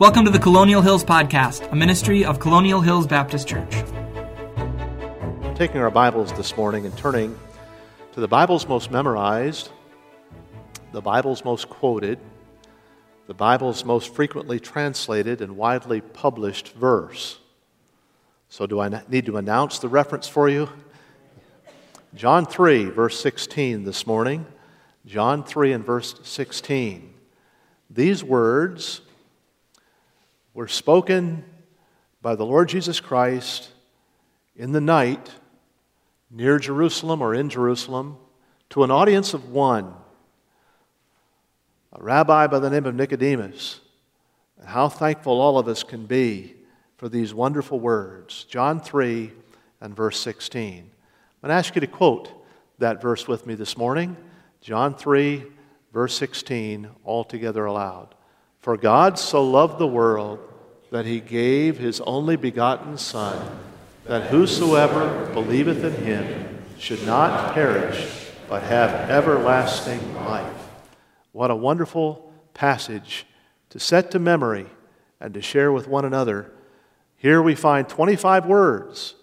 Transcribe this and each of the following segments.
Welcome to the Colonial Hills Podcast, a ministry of Colonial Hills Baptist Church. Taking our Bibles this morning and turning to the Bible's most memorized, the Bible's most quoted, the Bible's most frequently translated and widely published verse. So, do I need to announce the reference for you? John 3, verse 16 this morning. John 3 and verse 16. These words were spoken by the Lord Jesus Christ in the night near Jerusalem or in Jerusalem to an audience of one, a rabbi by the name of Nicodemus. How thankful all of us can be for these wonderful words. John 3 and verse 16. I'm going to ask you to quote that verse with me this morning. John 3, verse 16, all together aloud. For God so loved the world that he gave his only begotten Son, that whosoever believeth in him should not perish, but have everlasting life. What a wonderful passage to set to memory and to share with one another. Here we find 25 words,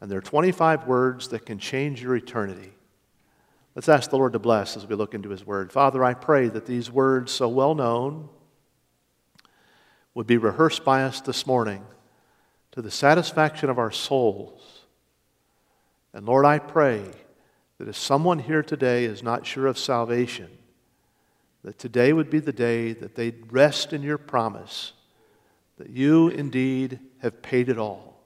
and there are 25 words that can change your eternity. Let's ask the Lord to bless as we look into His Word. Father, I pray that these words, so well known, would be rehearsed by us this morning to the satisfaction of our souls. And Lord, I pray that if someone here today is not sure of salvation, that today would be the day that they'd rest in your promise that you indeed have paid it all.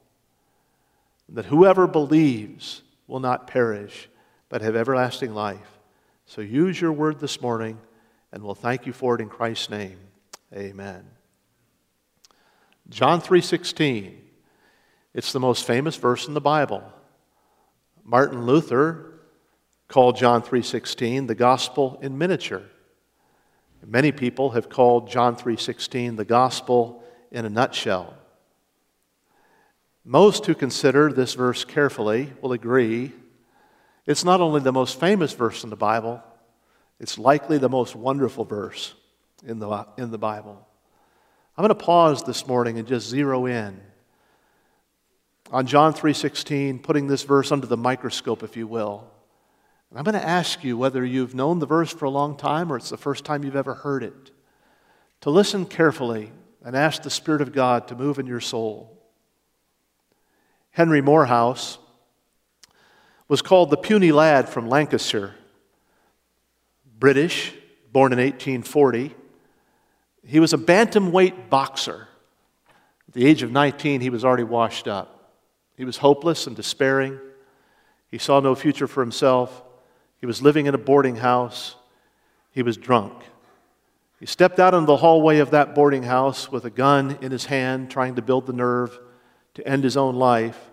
That whoever believes will not perish, but have everlasting life. So use your word this morning, and we'll thank you for it in Christ's name. Amen. John 3:16. It's the most famous verse in the Bible. Martin Luther called John 3:16 the gospel in miniature. Many people have called John 3:16 the gospel in a nutshell. Most who consider this verse carefully will agree it's not only the most famous verse in the Bible, it's likely the most wonderful verse in the, in the Bible. I'm going to pause this morning and just zero in on John 3:16, putting this verse under the microscope if you will. And I'm going to ask you whether you've known the verse for a long time or it's the first time you've ever heard it. To listen carefully and ask the Spirit of God to move in your soul. Henry Moorhouse was called the puny lad from Lancashire, British, born in 1840. He was a bantamweight boxer. At the age of 19, he was already washed up. He was hopeless and despairing. He saw no future for himself. He was living in a boarding house. He was drunk. He stepped out into the hallway of that boarding house with a gun in his hand, trying to build the nerve to end his own life,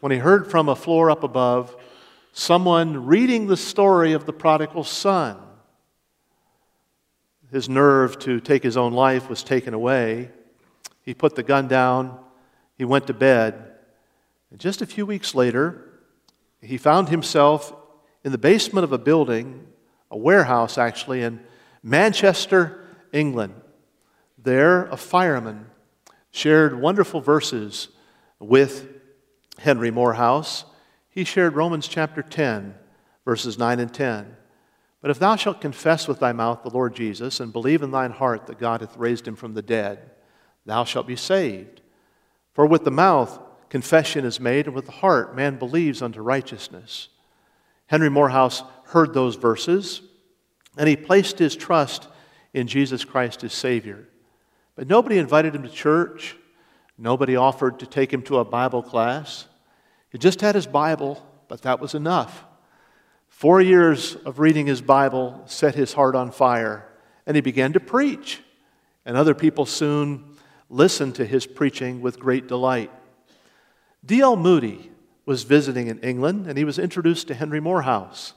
when he heard from a floor up above someone reading the story of the prodigal son his nerve to take his own life was taken away. He put the gun down, he went to bed. And just a few weeks later, he found himself in the basement of a building, a warehouse actually, in Manchester, England. There, a fireman shared wonderful verses with Henry Moorhouse. He shared Romans chapter 10, verses 9 and 10. But if thou shalt confess with thy mouth the Lord Jesus, and believe in thine heart that God hath raised him from the dead, thou shalt be saved. For with the mouth confession is made, and with the heart man believes unto righteousness. Henry Moorhouse heard those verses, and he placed his trust in Jesus Christ as Savior. But nobody invited him to church. Nobody offered to take him to a Bible class. He just had his Bible, but that was enough. Four years of reading his Bible set his heart on fire, and he began to preach. And other people soon listened to his preaching with great delight. D.L. Moody was visiting in England, and he was introduced to Henry Moorhouse.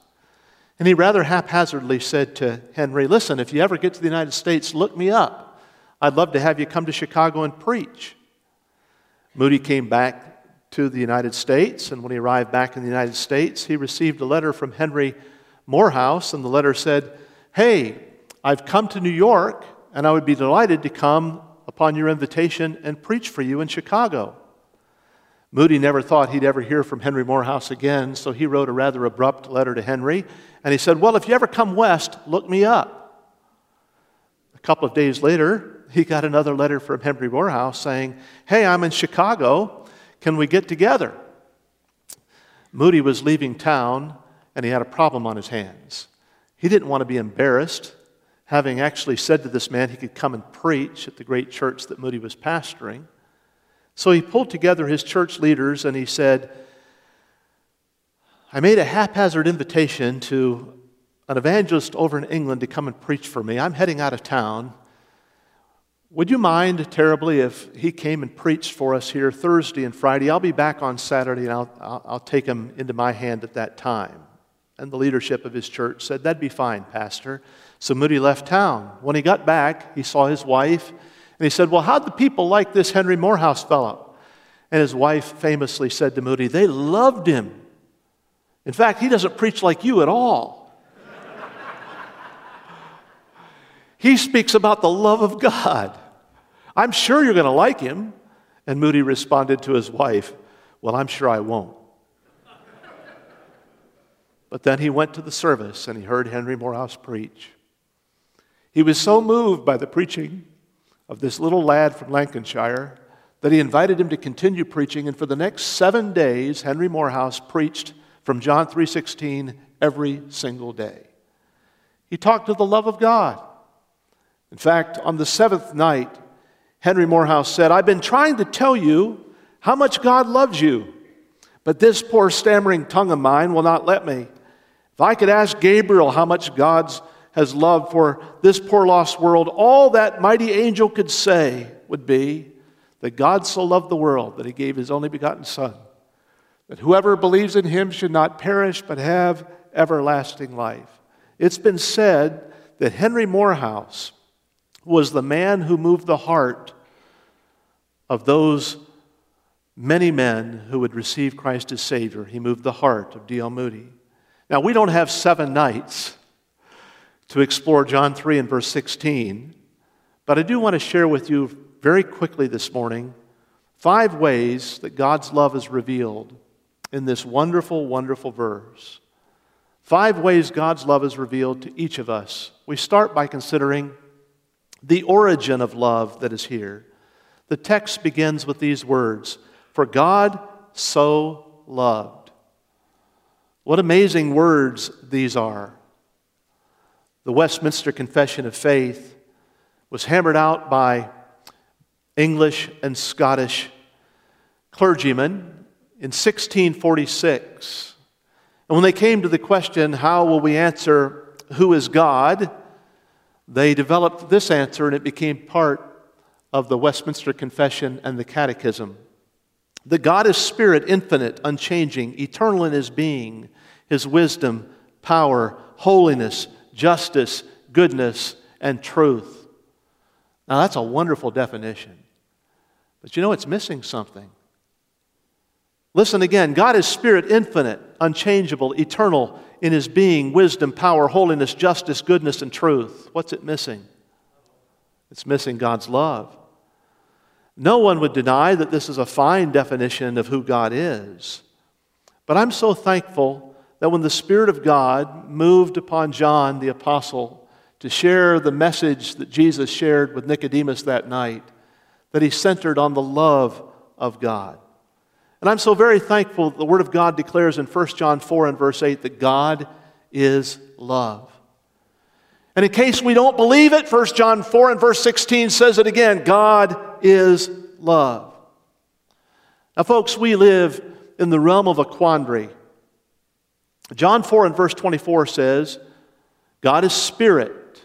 And he rather haphazardly said to Henry, Listen, if you ever get to the United States, look me up. I'd love to have you come to Chicago and preach. Moody came back to the United States. And when he arrived back in the United States, he received a letter from Henry Moorhouse. And the letter said, Hey, I've come to New York, and I would be delighted to come upon your invitation and preach for you in Chicago. Moody never thought he'd ever hear from Henry Moorhouse again, so he wrote a rather abrupt letter to Henry, and he said, Well, if you ever come west, look me up. A couple of days later, he got another letter from Henry Moorhouse saying, Hey, I'm in Chicago. Can we get together? Moody was leaving town, and he had a problem on his hands. He didn't want to be embarrassed, having actually said to this man he could come and preach at the great church that Moody was pastoring. So he pulled together his church leaders and he said, I made a haphazard invitation to an evangelist over in England to come and preach for me. I'm heading out of town. Would you mind terribly if he came and preached for us here Thursday and Friday? I'll be back on Saturday and I'll, I'll, I'll take him into my hand at that time. And the leadership of his church said, That'd be fine, Pastor. So Moody left town. When he got back, he saw his wife and he said, Well, how'd the people like this Henry Moorhouse fellow? And his wife famously said to Moody, They loved him. In fact, he doesn't preach like you at all. he speaks about the love of God. I'm sure you're going to like him. And Moody responded to his wife, Well, I'm sure I won't. But then he went to the service and he heard Henry Moorhouse preach. He was so moved by the preaching of this little lad from Lancashire that he invited him to continue preaching and for the next 7 days Henry Moorhouse preached from John 3:16 every single day. He talked of the love of God. In fact, on the seventh night, Henry Moorhouse said, I've been trying to tell you how much God loves you, but this poor stammering tongue of mine will not let me. If I could ask Gabriel how much God has loved for this poor lost world, all that mighty angel could say would be that God so loved the world that he gave his only begotten Son, that whoever believes in him should not perish but have everlasting life. It's been said that Henry Moorhouse was the man who moved the heart of those many men who would receive Christ as Savior. He moved the heart of D.L. Moody. Now, we don't have seven nights to explore John 3 and verse 16, but I do want to share with you very quickly this morning five ways that God's love is revealed in this wonderful, wonderful verse. Five ways God's love is revealed to each of us. We start by considering the origin of love that is here. The text begins with these words For God so loved. What amazing words these are. The Westminster Confession of Faith was hammered out by English and Scottish clergymen in 1646. And when they came to the question, How will we answer who is God? They developed this answer and it became part of the Westminster Confession and the Catechism. The God is spirit, infinite, unchanging, eternal in his being, his wisdom, power, holiness, justice, goodness, and truth. Now, that's a wonderful definition. But you know, it's missing something. Listen again God is spirit, infinite, unchangeable, eternal in his being, wisdom, power, holiness, justice, goodness, and truth. What's it missing? It's missing God's love. No one would deny that this is a fine definition of who God is. But I'm so thankful that when the Spirit of God moved upon John the Apostle to share the message that Jesus shared with Nicodemus that night, that he centered on the love of God. And I'm so very thankful the Word of God declares in 1 John 4 and verse 8 that God is love. And in case we don't believe it, 1 John 4 and verse 16 says it again God is love. Now, folks, we live in the realm of a quandary. John 4 and verse 24 says, God is spirit.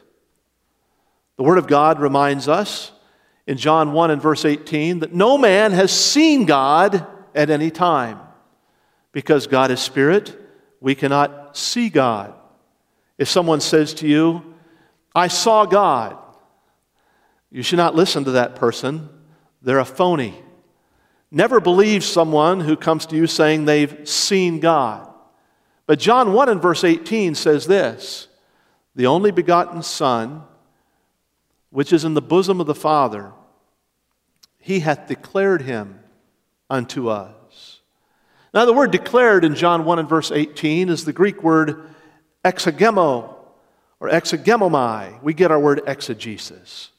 The Word of God reminds us in John 1 and verse 18 that no man has seen God at any time. Because God is spirit, we cannot see God. If someone says to you, I saw God, you should not listen to that person. They're a phony. Never believe someone who comes to you saying they've seen God. But John 1 and verse 18 says this The only begotten Son, which is in the bosom of the Father, he hath declared him unto us. Now, the word declared in John 1 and verse 18 is the Greek word exegemo or exegemomai. We get our word exegesis.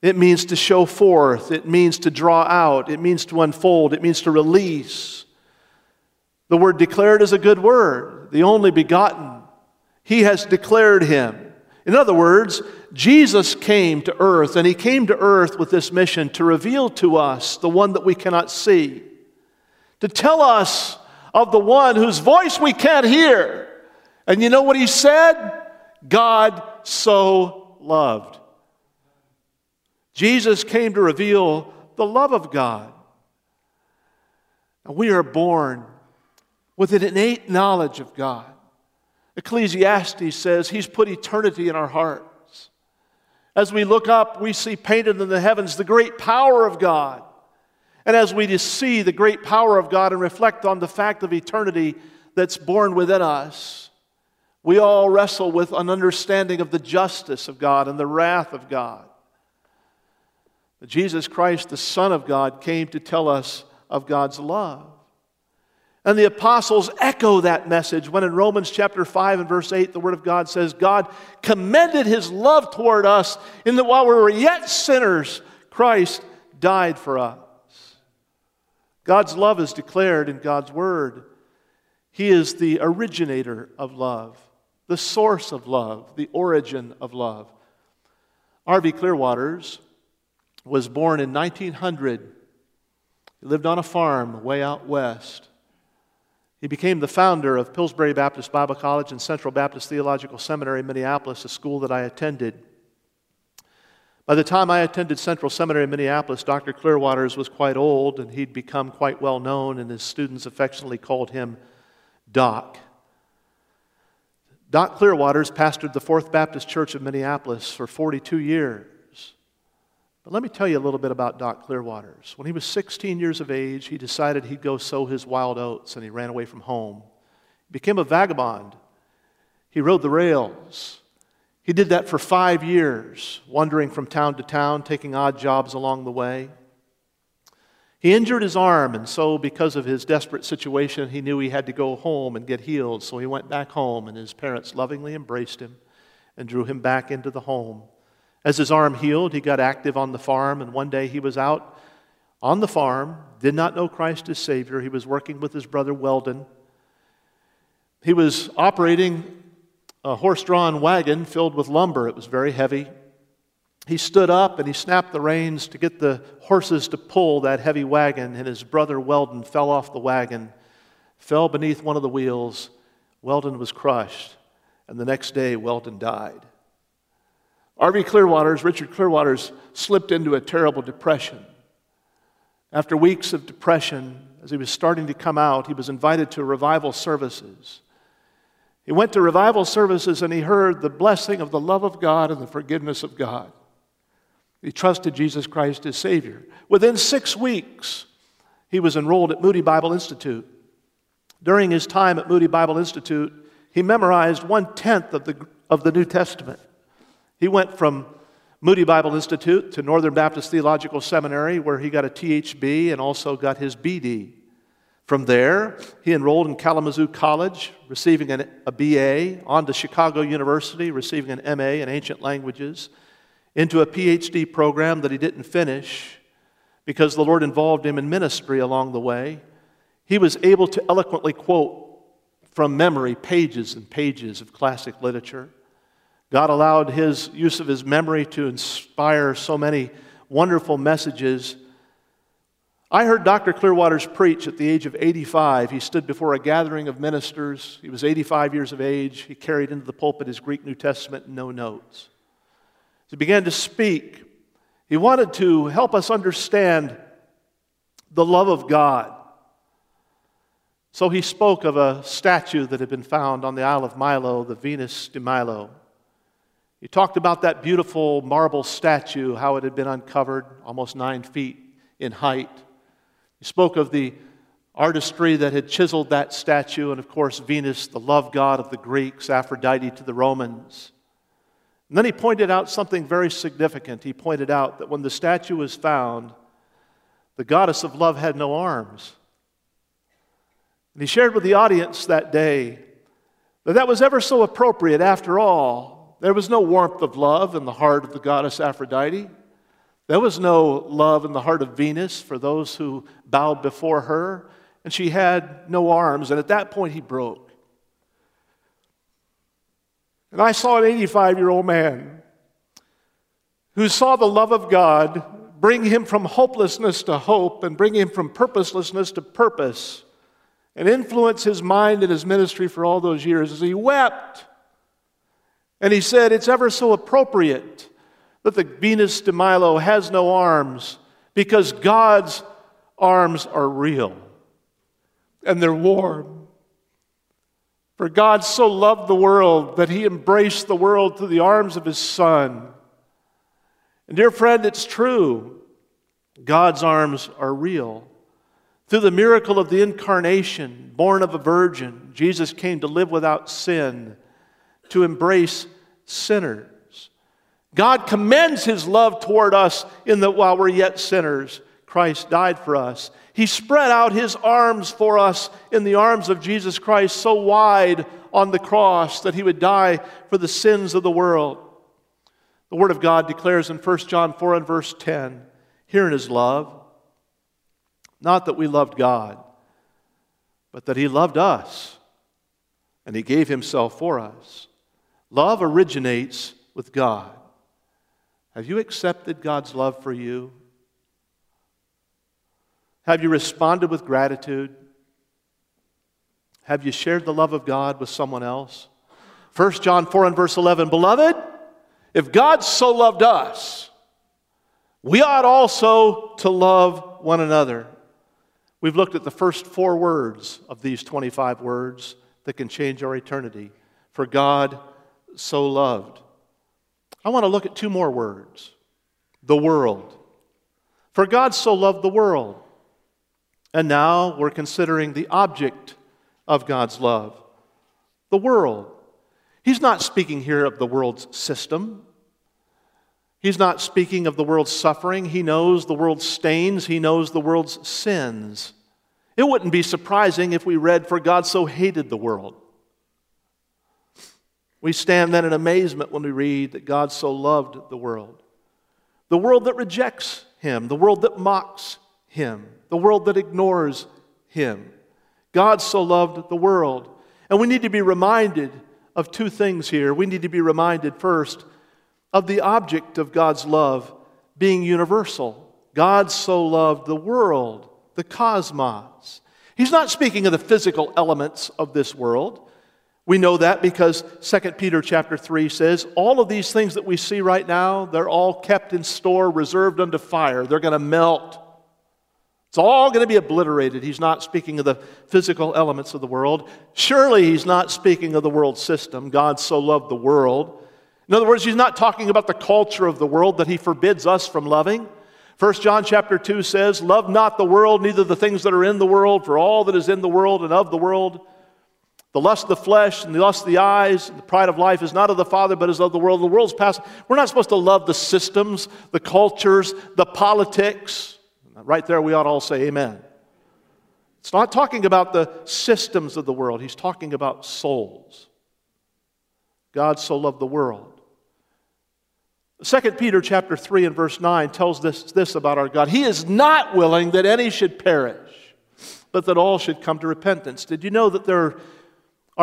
It means to show forth, it means to draw out, it means to unfold, it means to release. The word declared is a good word, the only begotten. He has declared him. In other words, Jesus came to earth, and he came to earth with this mission to reveal to us the one that we cannot see, to tell us of the one whose voice we can't hear. And you know what he said? God so loved. Jesus came to reveal the love of God. And we are born with an innate knowledge of God. Ecclesiastes says He's put eternity in our hearts. As we look up, we see painted in the heavens the great power of God. And as we see the great power of God and reflect on the fact of eternity that's born within us, we all wrestle with an understanding of the justice of God and the wrath of God. Jesus Christ, the Son of God, came to tell us of God's love. And the apostles echo that message when in Romans chapter 5 and verse 8, the Word of God says, God commended His love toward us in that while we were yet sinners, Christ died for us. God's love is declared in God's Word. He is the originator of love, the source of love, the origin of love. R.V. Clearwaters was born in 1900. He lived on a farm way out west. He became the founder of Pillsbury Baptist Bible College and Central Baptist Theological Seminary in Minneapolis, a school that I attended. By the time I attended Central Seminary in Minneapolis, Dr. Clearwaters was quite old and he'd become quite well known, and his students affectionately called him Doc. Doc Clearwaters pastored the Fourth Baptist Church of Minneapolis for 42 years. But let me tell you a little bit about Doc Clearwaters. When he was 16 years of age, he decided he'd go sow his wild oats and he ran away from home. He became a vagabond. He rode the rails. He did that for five years, wandering from town to town, taking odd jobs along the way. He injured his arm, and so, because of his desperate situation, he knew he had to go home and get healed. So he went back home, and his parents lovingly embraced him and drew him back into the home. As his arm healed, he got active on the farm, and one day he was out on the farm, did not know Christ as Savior. He was working with his brother Weldon. He was operating a horse drawn wagon filled with lumber, it was very heavy. He stood up and he snapped the reins to get the horses to pull that heavy wagon, and his brother Weldon fell off the wagon, fell beneath one of the wheels. Weldon was crushed, and the next day, Weldon died. R.V. Clearwaters, Richard Clearwaters, slipped into a terrible depression. After weeks of depression, as he was starting to come out, he was invited to revival services. He went to revival services and he heard the blessing of the love of God and the forgiveness of God. He trusted Jesus Christ as Savior. Within six weeks, he was enrolled at Moody Bible Institute. During his time at Moody Bible Institute, he memorized one tenth of the, of the New Testament. He went from Moody Bible Institute to Northern Baptist Theological Seminary, where he got a THB and also got his BD. From there, he enrolled in Kalamazoo College, receiving an, a BA, on to Chicago University, receiving an MA in ancient languages, into a PhD program that he didn't finish because the Lord involved him in ministry along the way. He was able to eloquently quote from memory pages and pages of classic literature. God allowed his use of his memory to inspire so many wonderful messages. I heard Dr. Clearwaters preach at the age of 85. He stood before a gathering of ministers. He was 85 years of age. He carried into the pulpit his Greek New Testament and no notes. As he began to speak, he wanted to help us understand the love of God. So he spoke of a statue that had been found on the Isle of Milo, the Venus de Milo. He talked about that beautiful marble statue, how it had been uncovered, almost nine feet in height. He spoke of the artistry that had chiseled that statue, and of course, Venus, the love god of the Greeks, Aphrodite to the Romans. And then he pointed out something very significant. He pointed out that when the statue was found, the goddess of love had no arms. And he shared with the audience that day that that was ever so appropriate after all. There was no warmth of love in the heart of the goddess Aphrodite. There was no love in the heart of Venus for those who bowed before her, and she had no arms, and at that point he broke. And I saw an 85 year old man who saw the love of God bring him from hopelessness to hope and bring him from purposelessness to purpose and influence his mind and his ministry for all those years as he wept. And he said, It's ever so appropriate that the Venus de Milo has no arms because God's arms are real and they're warm. For God so loved the world that he embraced the world through the arms of his Son. And, dear friend, it's true. God's arms are real. Through the miracle of the incarnation, born of a virgin, Jesus came to live without sin, to embrace sinners. God commends his love toward us in that while we're yet sinners, Christ died for us. He spread out his arms for us in the arms of Jesus Christ so wide on the cross that he would die for the sins of the world. The Word of God declares in 1 John 4 and verse 10 Herein is love not that we loved God, but that He loved us and He gave Himself for us. Love originates with God. Have you accepted God's love for you? Have you responded with gratitude? Have you shared the love of God with someone else? 1 John 4 and verse 11 Beloved, if God so loved us, we ought also to love one another. We've looked at the first four words of these 25 words that can change our eternity. For God so loved. I want to look at two more words the world. For God so loved the world. And now we're considering the object of God's love the world. He's not speaking here of the world's system. He's not speaking of the world's suffering. He knows the world's stains. He knows the world's sins. It wouldn't be surprising if we read, For God so hated the world. We stand then in amazement when we read that God so loved the world. The world that rejects Him, the world that mocks Him, the world that ignores Him. God so loved the world. And we need to be reminded of two things here. We need to be reminded first of the object of God's love being universal. God so loved the world, the cosmos. He's not speaking of the physical elements of this world. We know that because 2 Peter chapter 3 says, all of these things that we see right now, they're all kept in store, reserved unto fire. They're going to melt. It's all going to be obliterated. He's not speaking of the physical elements of the world. Surely he's not speaking of the world system. God so loved the world in other words, he's not talking about the culture of the world that he forbids us from loving. 1 John chapter 2 says, Love not the world, neither the things that are in the world, for all that is in the world and of the world. The lust of the flesh and the lust of the eyes, and the pride of life is not of the Father, but is of the world. The world's past. We're not supposed to love the systems, the cultures, the politics. Right there, we ought to all say amen. It's not talking about the systems of the world, he's talking about souls. God so loved the world 2 Peter chapter 3 and verse 9 tells this, this about our God. He is not willing that any should perish, but that all should come to repentance. Did you know that there are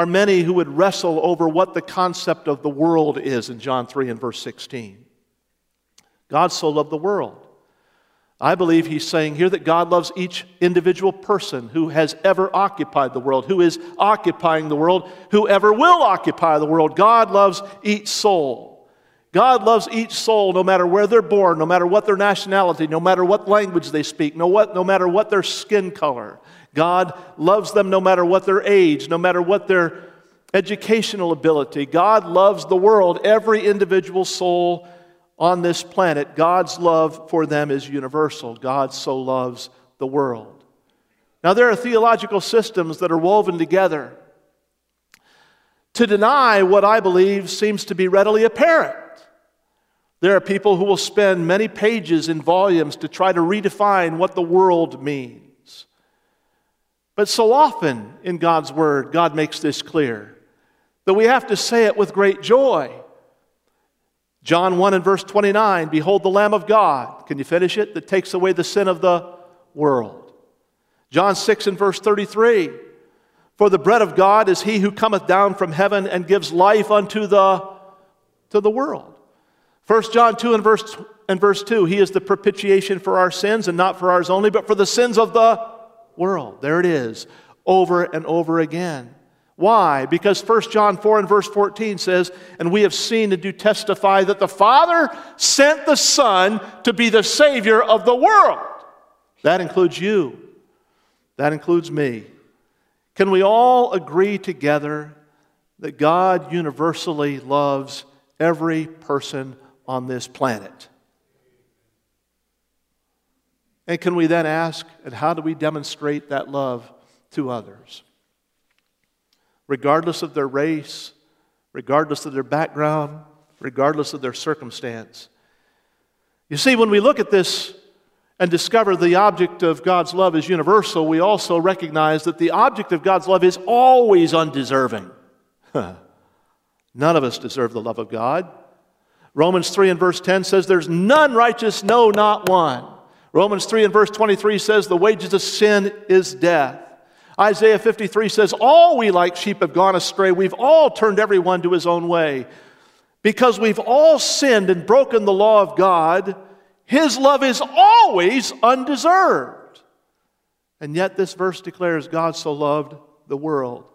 many who would wrestle over what the concept of the world is in John 3 and verse 16? God so loved the world. I believe he's saying here that God loves each individual person who has ever occupied the world, who is occupying the world, who ever will occupy the world. God loves each soul. God loves each soul no matter where they're born, no matter what their nationality, no matter what language they speak, no, what, no matter what their skin color. God loves them no matter what their age, no matter what their educational ability. God loves the world, every individual soul on this planet. God's love for them is universal. God so loves the world. Now, there are theological systems that are woven together to deny what I believe seems to be readily apparent There are people who will spend many pages in volumes to try to redefine what the world means. But so often in God's Word, God makes this clear that we have to say it with great joy. John 1 and verse 29 Behold the Lamb of God. Can you finish it? That takes away the sin of the world. John 6 and verse 33 For the bread of God is he who cometh down from heaven and gives life unto the, to the world. 1 John 2 and verse, and verse 2 He is the propitiation for our sins, and not for ours only, but for the sins of the world. There it is, over and over again. Why? Because 1 John 4 and verse 14 says, And we have seen and do testify that the Father sent the Son to be the Savior of the world. That includes you, that includes me. Can we all agree together that God universally loves every person on this planet? And can we then ask, and how do we demonstrate that love to others? Regardless of their race, regardless of their background, regardless of their circumstance. You see, when we look at this and discover the object of God's love is universal, we also recognize that the object of God's love is always undeserving. None of us deserve the love of God. Romans 3 and verse 10 says, There's none righteous, no, not one. Romans 3 and verse 23 says, The wages of sin is death. Isaiah 53 says, All we like sheep have gone astray. We've all turned everyone to his own way. Because we've all sinned and broken the law of God, his love is always undeserved. And yet, this verse declares God so loved the world.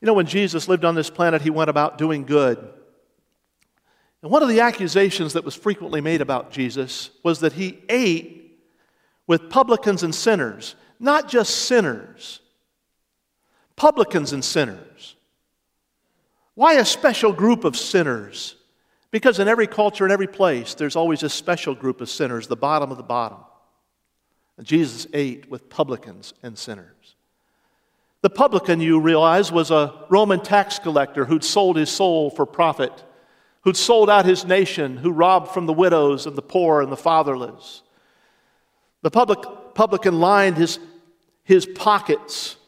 You know, when Jesus lived on this planet, he went about doing good. And one of the accusations that was frequently made about Jesus was that he ate with publicans and sinners, not just sinners, publicans and sinners. Why a special group of sinners? Because in every culture, in every place, there's always a special group of sinners, the bottom of the bottom. And Jesus ate with publicans and sinners. The publican, you realize, was a Roman tax collector who'd sold his soul for profit, who'd sold out his nation, who robbed from the widows and the poor and the fatherless. The public, publican lined his, his pockets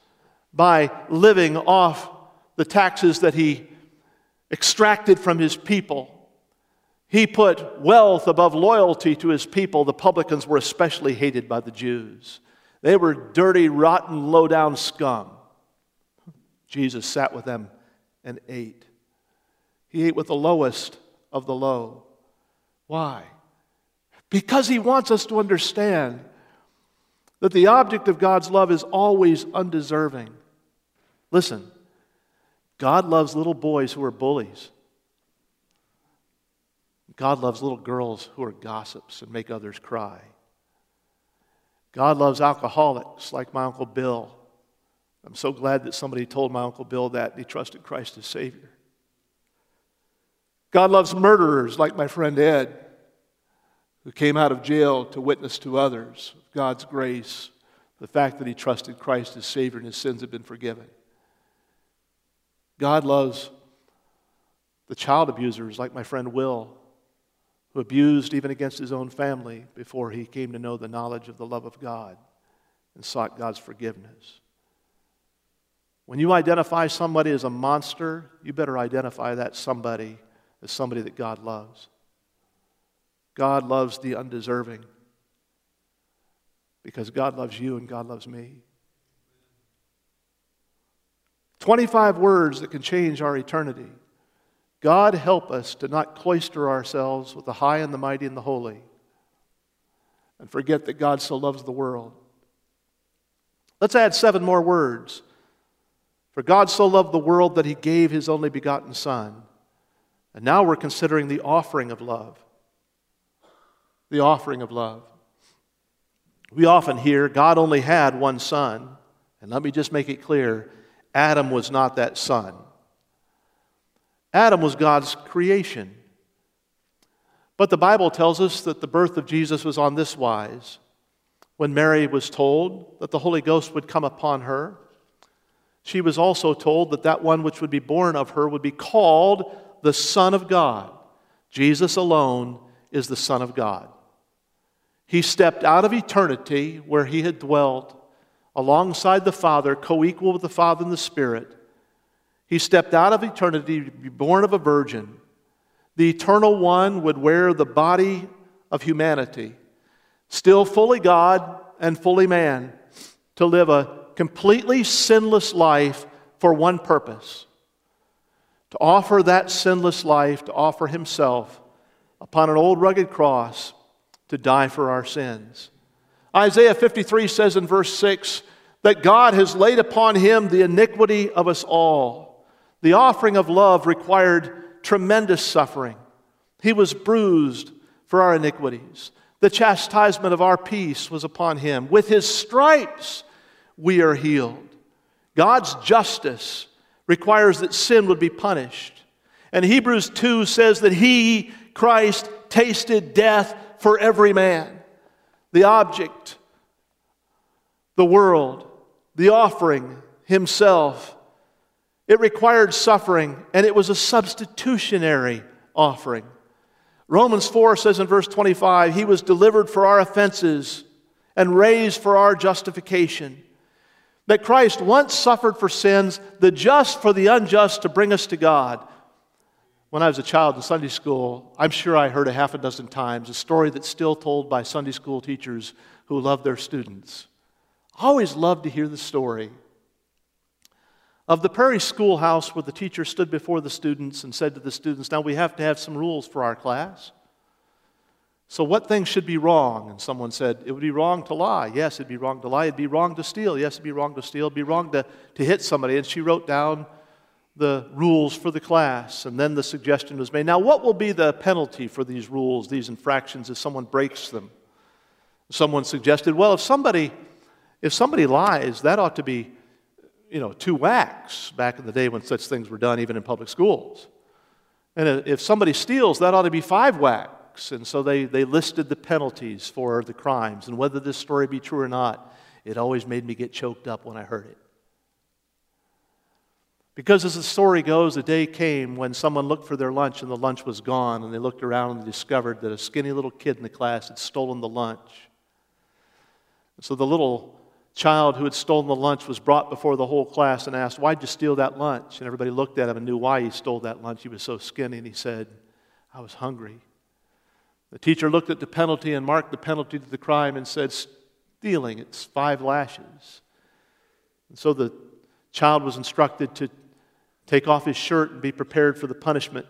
by living off the taxes that he extracted from his people. He put wealth above loyalty to his people. The publicans were especially hated by the Jews. They were dirty, rotten, low down scum. Jesus sat with them and ate. He ate with the lowest of the low. Why? Because he wants us to understand that the object of God's love is always undeserving. Listen, God loves little boys who are bullies. God loves little girls who are gossips and make others cry. God loves alcoholics like my Uncle Bill. I'm so glad that somebody told my Uncle Bill that he trusted Christ as Savior. God loves murderers like my friend Ed, who came out of jail to witness to others God's grace, the fact that he trusted Christ as Savior and his sins have been forgiven. God loves the child abusers like my friend Will, who abused even against his own family before he came to know the knowledge of the love of God and sought God's forgiveness. When you identify somebody as a monster, you better identify that somebody as somebody that God loves. God loves the undeserving because God loves you and God loves me. 25 words that can change our eternity. God help us to not cloister ourselves with the high and the mighty and the holy and forget that God so loves the world. Let's add seven more words. For God so loved the world that he gave his only begotten Son. And now we're considering the offering of love. The offering of love. We often hear God only had one son. And let me just make it clear Adam was not that son. Adam was God's creation. But the Bible tells us that the birth of Jesus was on this wise. When Mary was told that the Holy Ghost would come upon her, she was also told that that one which would be born of her would be called the Son of God. Jesus alone is the Son of God. He stepped out of eternity where he had dwelt alongside the Father, co equal with the Father and the Spirit. He stepped out of eternity to be born of a virgin. The eternal one would wear the body of humanity, still fully God and fully man, to live a completely sinless life for one purpose to offer that sinless life, to offer himself upon an old rugged cross to die for our sins. Isaiah 53 says in verse 6 that God has laid upon him the iniquity of us all. The offering of love required tremendous suffering. He was bruised for our iniquities. The chastisement of our peace was upon him. With his stripes, we are healed. God's justice requires that sin would be punished. And Hebrews 2 says that he, Christ, tasted death for every man. The object, the world, the offering, himself. It required suffering, and it was a substitutionary offering. Romans 4 says in verse 25, He was delivered for our offenses and raised for our justification that Christ once suffered for sins, the just for the unjust, to bring us to God. When I was a child in Sunday school, I'm sure I heard a half a dozen times a story that's still told by Sunday school teachers who love their students. I always loved to hear the story of the Prairie schoolhouse where the teacher stood before the students and said to the students, Now we have to have some rules for our class. So, what things should be wrong? And someone said, It would be wrong to lie. Yes, it'd be wrong to lie. It'd be wrong to steal. Yes, it'd be wrong to steal. It'd be wrong to, to hit somebody. And she wrote down the rules for the class. And then the suggestion was made now, what will be the penalty for these rules, these infractions, if someone breaks them? Someone suggested, well, if somebody, if somebody lies, that ought to be, you know, two whacks back in the day when such things were done, even in public schools. And if somebody steals, that ought to be five whacks. And so they, they listed the penalties for the crimes. And whether this story be true or not, it always made me get choked up when I heard it. Because as the story goes, a day came when someone looked for their lunch and the lunch was gone, and they looked around and discovered that a skinny little kid in the class had stolen the lunch. So the little child who had stolen the lunch was brought before the whole class and asked, Why'd you steal that lunch? And everybody looked at him and knew why he stole that lunch. He was so skinny, and he said, I was hungry. The teacher looked at the penalty and marked the penalty to the crime and said, Stealing, it's five lashes. And so the child was instructed to take off his shirt and be prepared for the punishment.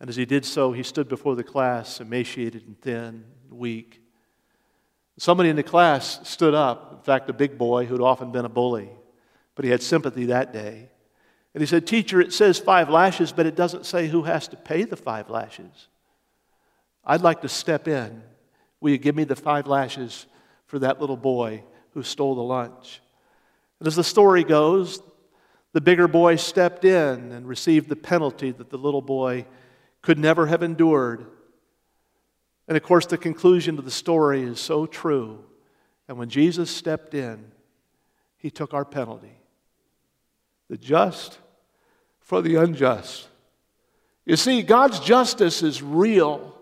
And as he did so, he stood before the class, emaciated and thin, weak. Somebody in the class stood up, in fact, a big boy who'd often been a bully, but he had sympathy that day. And he said, Teacher, it says five lashes, but it doesn't say who has to pay the five lashes. I'd like to step in. Will you give me the five lashes for that little boy who stole the lunch? And as the story goes, the bigger boy stepped in and received the penalty that the little boy could never have endured. And of course, the conclusion to the story is so true. And when Jesus stepped in, he took our penalty the just for the unjust. You see, God's justice is real.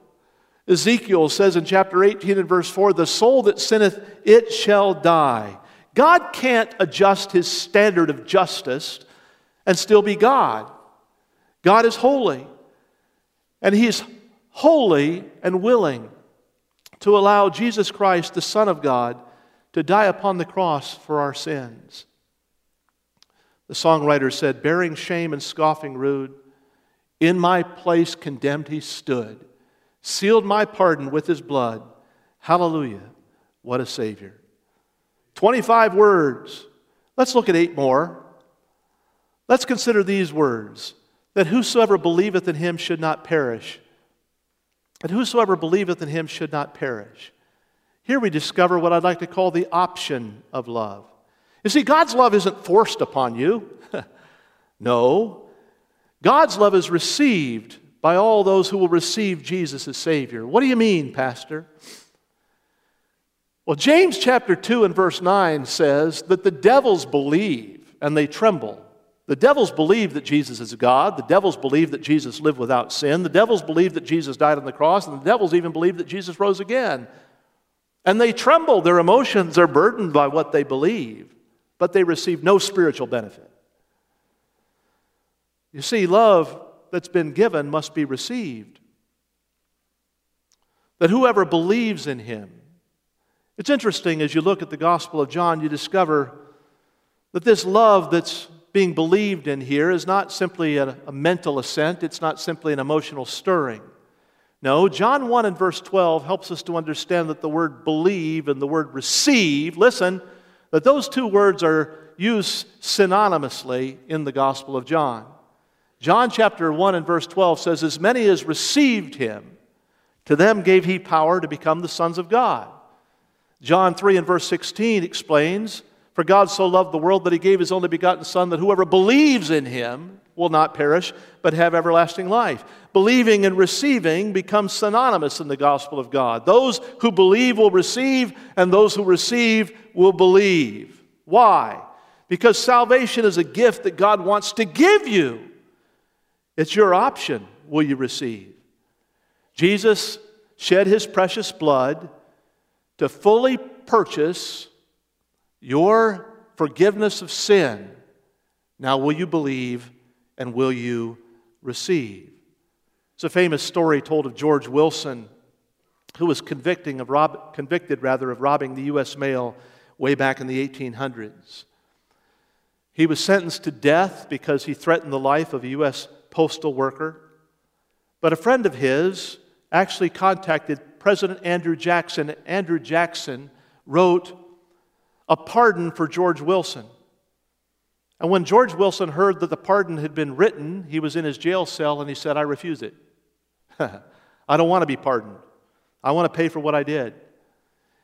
Ezekiel says in chapter 18 and verse 4 the soul that sinneth, it shall die. God can't adjust his standard of justice and still be God. God is holy, and he's holy and willing to allow Jesus Christ, the Son of God, to die upon the cross for our sins. The songwriter said, Bearing shame and scoffing rude, in my place condemned he stood sealed my pardon with his blood. Hallelujah. What a Savior. 25 words. Let's look at eight more. Let's consider these words that whosoever believeth in him should not perish. That whosoever believeth in him should not perish. Here we discover what I'd like to call the option of love. You see, God's love isn't forced upon you. no. God's love is received by all those who will receive Jesus as Savior. What do you mean, Pastor? Well, James chapter 2 and verse 9 says that the devils believe and they tremble. The devils believe that Jesus is God. The devils believe that Jesus lived without sin. The devils believe that Jesus died on the cross. And the devils even believe that Jesus rose again. And they tremble. Their emotions are burdened by what they believe, but they receive no spiritual benefit. You see, love that's been given must be received. That whoever believes in him, it's interesting as you look at the Gospel of John, you discover that this love that's being believed in here is not simply a, a, mental assent, it's not simply an emotional stirring. No, John 1 and verse 12 helps us to understand that the word believe and the word receive, listen, that those two words are used synonymously in the Gospel of John. John chapter 1 and verse 12 says, As many as received him, to them gave he power to become the sons of God. John 3 and verse 16 explains, For God so loved the world that he gave his only begotten Son, that whoever believes in him will not perish, but have everlasting life. Believing and receiving become synonymous in the gospel of God. Those who believe will receive, and those who receive will believe. Why? Because salvation is a gift that God wants to give you. It's your option. Will you receive? Jesus shed his precious blood to fully purchase your forgiveness of sin. Now, will you believe and will you receive? It's a famous story told of George Wilson, who was convicting of rob- convicted rather of robbing the U.S. mail way back in the 1800s. He was sentenced to death because he threatened the life of a U.S. postal worker. But a friend of his actually contacted President Andrew Jackson, Andrew Jackson wrote a pardon for George Wilson. And when George Wilson heard that the pardon had been written, he was in his jail cell and he said, I refuse it. I don't want to be pardoned. I want to pay for what I did.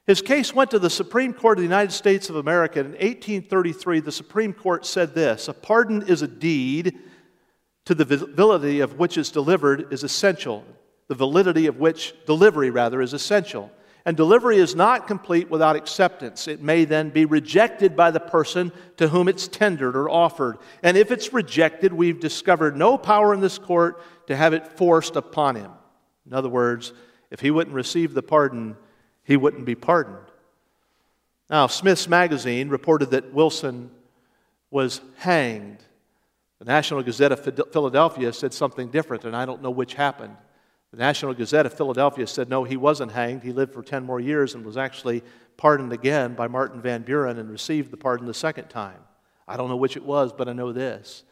His case went to the Supreme Court of the United States of America. In 1833, the Supreme Court said this A pardon is a deed to the validity of which is delivered is essential the validity of which delivery, rather, is essential. And delivery is not complete without acceptance. It may then be rejected by the person to whom it's tendered or offered. And if it's rejected, we've discovered no power in this court to have it forced upon him. In other words, if he wouldn't receive the pardon, he wouldn't be pardoned. Now, Smith's Magazine reported that Wilson was hanged. The National Gazette of Philadelphia said something different, and I don't know which happened. The National Gazette of Philadelphia said no, he wasn't hanged. He lived for 10 more years and was actually pardoned again by Martin Van Buren and received the pardon the second time. I don't know which it was, but I know this.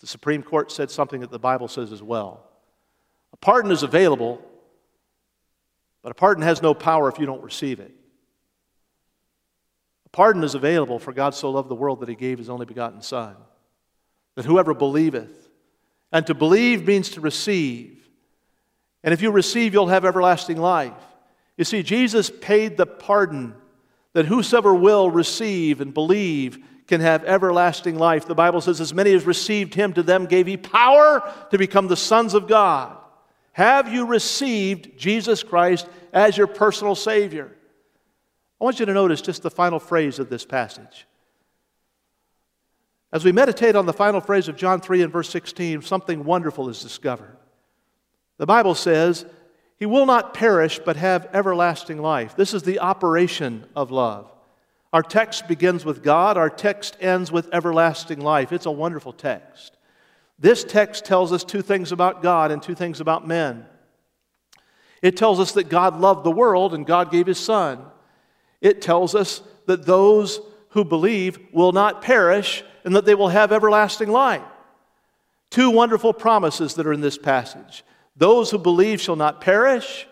The Supreme Court said something that the Bible says as well. A pardon is available, but a pardon has no power if you don't receive it. A pardon is available, for God so loved the world that he gave his only begotten Son, that whoever believeth, and to believe means to receive. And if you receive, you'll have everlasting life. You see, Jesus paid the pardon that whosoever will receive and believe can have everlasting life. The Bible says, As many as received him, to them gave he power to become the sons of God. Have you received Jesus Christ as your personal Savior? I want you to notice just the final phrase of this passage. As we meditate on the final phrase of John 3 and verse 16, something wonderful is discovered. The Bible says, He will not perish but have everlasting life. This is the operation of love. Our text begins with God, our text ends with everlasting life. It's a wonderful text. This text tells us two things about God and two things about men. It tells us that God loved the world and God gave His Son. It tells us that those who believe will not perish and that they will have everlasting life. Two wonderful promises that are in this passage. Those who believe shall not perish,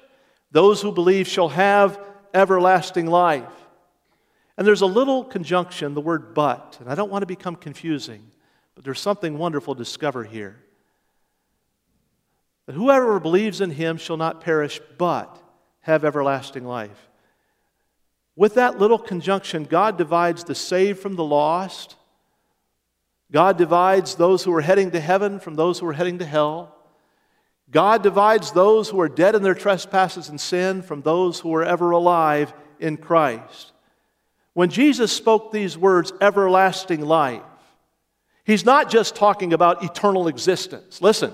those who believe shall have everlasting life. And there's a little conjunction, the word but, and I don't want to become confusing, but there's something wonderful to discover here. That whoever believes in him shall not perish, but have everlasting life. With that little conjunction, God divides the saved from the lost. God divides those who are heading to heaven from those who are heading to hell. God divides those who are dead in their trespasses and sin from those who are ever alive in Christ. When Jesus spoke these words, everlasting life, He's not just talking about eternal existence. Listen,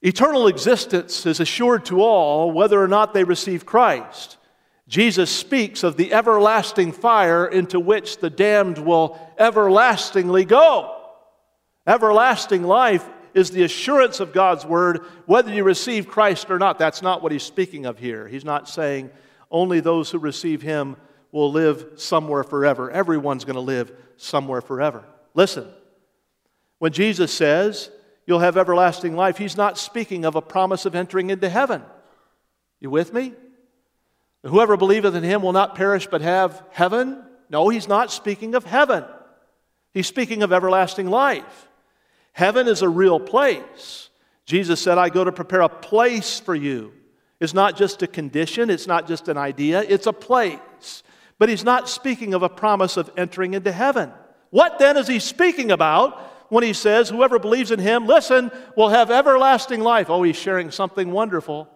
eternal existence is assured to all whether or not they receive Christ. Jesus speaks of the everlasting fire into which the damned will everlastingly go. Everlasting life is the assurance of God's word, whether you receive Christ or not. That's not what he's speaking of here. He's not saying only those who receive him will live somewhere forever. Everyone's going to live somewhere forever. Listen, when Jesus says you'll have everlasting life, he's not speaking of a promise of entering into heaven. You with me? Whoever believeth in him will not perish but have heaven. No, he's not speaking of heaven. He's speaking of everlasting life. Heaven is a real place. Jesus said, I go to prepare a place for you. It's not just a condition, it's not just an idea, it's a place. But he's not speaking of a promise of entering into heaven. What then is he speaking about when he says, Whoever believes in him, listen, will have everlasting life? Oh, he's sharing something wonderful.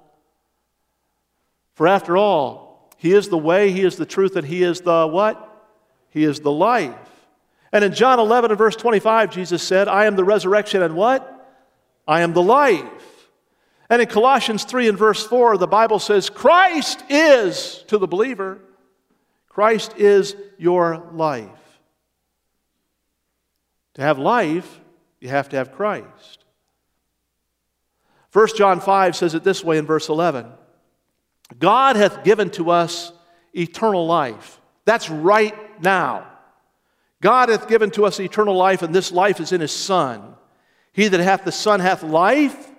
For after all, he is the way, he is the truth, and he is the what? He is the life. And in John 11 and verse 25, Jesus said, I am the resurrection and what? I am the life. And in Colossians 3 and verse 4, the Bible says, Christ is, to the believer, Christ is your life. To have life, you have to have Christ. 1 John 5 says it this way in verse 11 God hath given to us eternal life. That's right now. God hath given to us eternal life, and this life is in his Son. He that hath the Son hath life.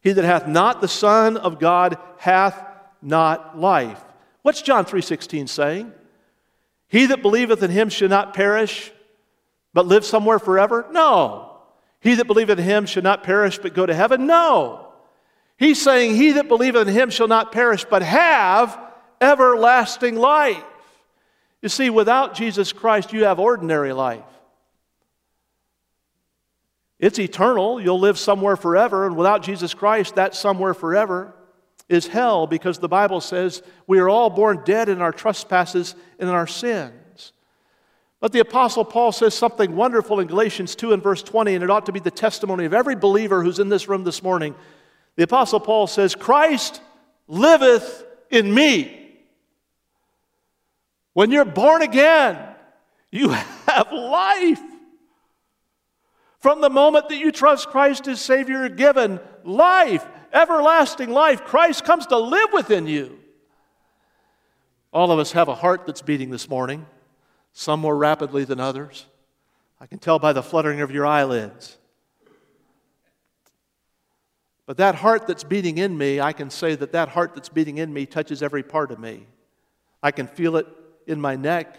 He that hath not the Son of God hath not life. What's John 3:16 saying? He that believeth in him shall not perish, but live somewhere forever? No. He that believeth in him shall not perish, but go to heaven? No. He's saying, He that believeth in him shall not perish, but have everlasting life. You see, without Jesus Christ, you have ordinary life. It's eternal. You'll live somewhere forever. And without Jesus Christ, that somewhere forever is hell because the Bible says we are all born dead in our trespasses and in our sins. But the Apostle Paul says something wonderful in Galatians 2 and verse 20, and it ought to be the testimony of every believer who's in this room this morning. The Apostle Paul says, Christ liveth in me. When you're born again, you have life. From the moment that you trust Christ as Savior, you're given life, everlasting life. Christ comes to live within you. All of us have a heart that's beating this morning, some more rapidly than others. I can tell by the fluttering of your eyelids. But that heart that's beating in me, I can say that that heart that's beating in me touches every part of me. I can feel it in my neck.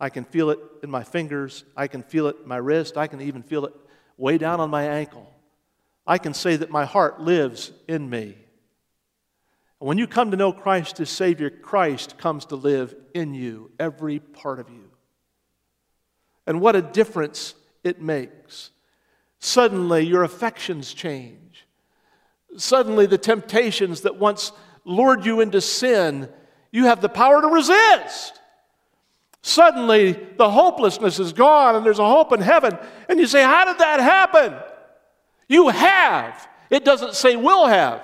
I can feel it in my fingers. I can feel it in my wrist. I can even feel it way down on my ankle. I can say that my heart lives in me. And when you come to know Christ as Savior, Christ comes to live in you, every part of you. And what a difference it makes. Suddenly, your affections change. Suddenly, the temptations that once lured you into sin, you have the power to resist. Suddenly, the hopelessness is gone and there's a hope in heaven. And you say, How did that happen? You have. It doesn't say will have.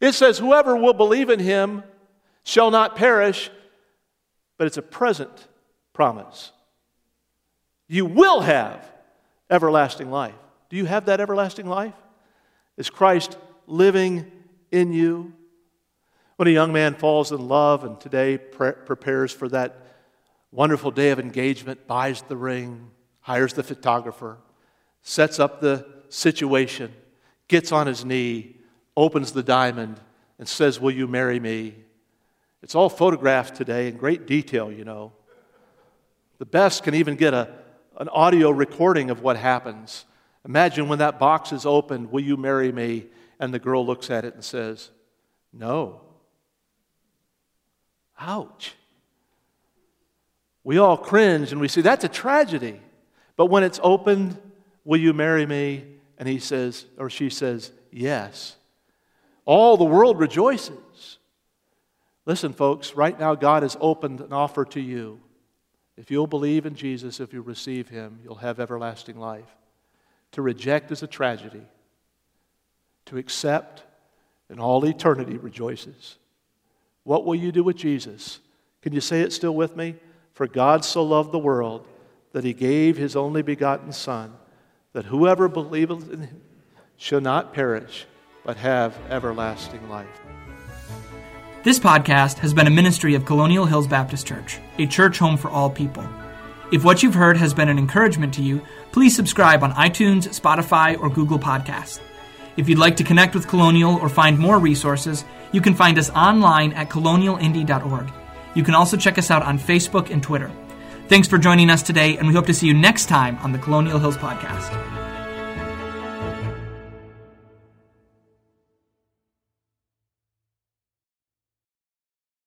It says, Whoever will believe in him shall not perish, but it's a present promise. You will have everlasting life. Do you have that everlasting life? Is Christ living in you? When a young man falls in love and today pre- prepares for that wonderful day of engagement, buys the ring, hires the photographer, sets up the situation, gets on his knee, opens the diamond, and says, Will you marry me? It's all photographed today in great detail, you know. The best can even get a, an audio recording of what happens. Imagine when that box is opened, Will you marry me? And the girl looks at it and says, No. Ouch. We all cringe and we say, That's a tragedy. But when it's opened, Will you marry me? And he says, or she says, Yes. All the world rejoices. Listen, folks, right now God has opened an offer to you. If you'll believe in Jesus, if you receive him, you'll have everlasting life. To reject is a tragedy. To accept, and all eternity rejoices. What will you do with Jesus? Can you say it still with me? For God so loved the world that he gave his only begotten Son, that whoever believeth in him shall not perish, but have everlasting life. This podcast has been a ministry of Colonial Hills Baptist Church, a church home for all people. If what you've heard has been an encouragement to you, please subscribe on iTunes, Spotify, or Google Podcasts. If you'd like to connect with Colonial or find more resources, you can find us online at colonialindy.org. You can also check us out on Facebook and Twitter. Thanks for joining us today, and we hope to see you next time on the Colonial Hills Podcast.